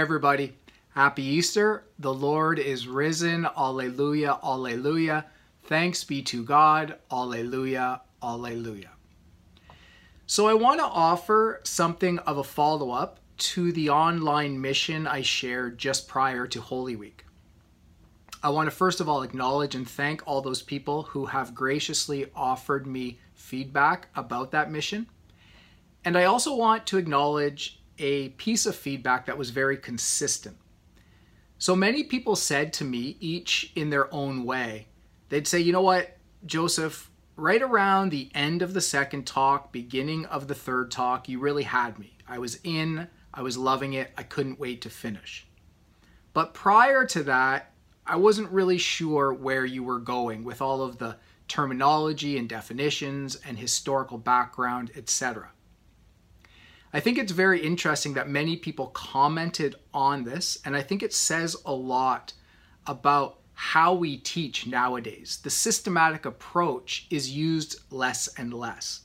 everybody. Happy Easter. The Lord is risen. Alleluia, alleluia. Thanks be to God. Alleluia, alleluia. So, I want to offer something of a follow up to the online mission I shared just prior to Holy Week. I want to first of all acknowledge and thank all those people who have graciously offered me feedback about that mission. And I also want to acknowledge a piece of feedback that was very consistent. So many people said to me, each in their own way, they'd say, you know what, Joseph, right around the end of the second talk, beginning of the third talk, you really had me. I was in, I was loving it, I couldn't wait to finish. But prior to that, I wasn't really sure where you were going with all of the terminology and definitions and historical background, etc. I think it's very interesting that many people commented on this, and I think it says a lot about how we teach nowadays. The systematic approach is used less and less.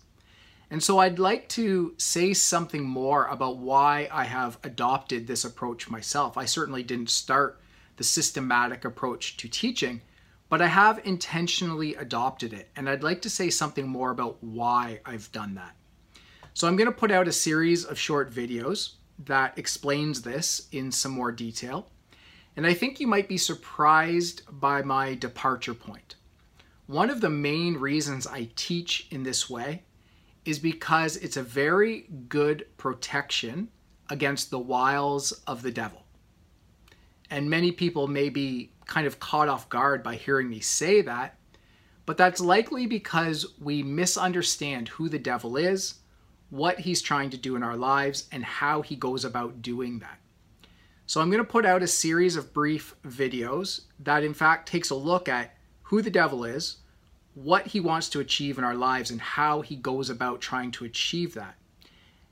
And so I'd like to say something more about why I have adopted this approach myself. I certainly didn't start the systematic approach to teaching, but I have intentionally adopted it. And I'd like to say something more about why I've done that. So I'm going to put out a series of short videos that explains this in some more detail. And I think you might be surprised by my departure point. One of the main reasons I teach in this way is because it's a very good protection against the wiles of the devil. And many people may be kind of caught off guard by hearing me say that, but that's likely because we misunderstand who the devil is what he's trying to do in our lives, and how he goes about doing that. So I'm going to put out a series of brief videos that in fact takes a look at who the devil is, what he wants to achieve in our lives, and how he goes about trying to achieve that.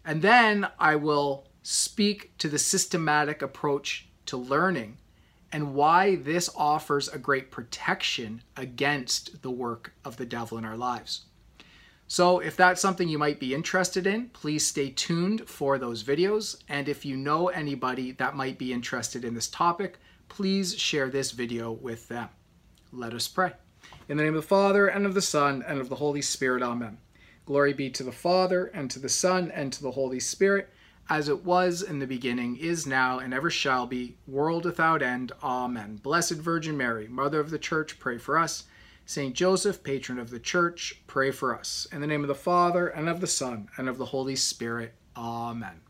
And then I will speak to the systematic approach to learning and why this offers a great protection against the work of the devil in our lives. So if that's something you might be interested in, please stay tuned for those videos. And if you know anybody that might be interested in this topic, please share this video with them. Let us pray. In the name of the Father, and of the Son, and of the Holy Spirit, amen. Glory be to the Father, and to the Son, and to the Holy Spirit, as it was in the beginning, is now, and ever shall be, world without end. Amen. Blessed Virgin Mary, Mother of the Church, pray for us. Saint Joseph, patron of the church, pray for us. In the name of the Father, and of the Son, and of the Holy Spirit. Amen.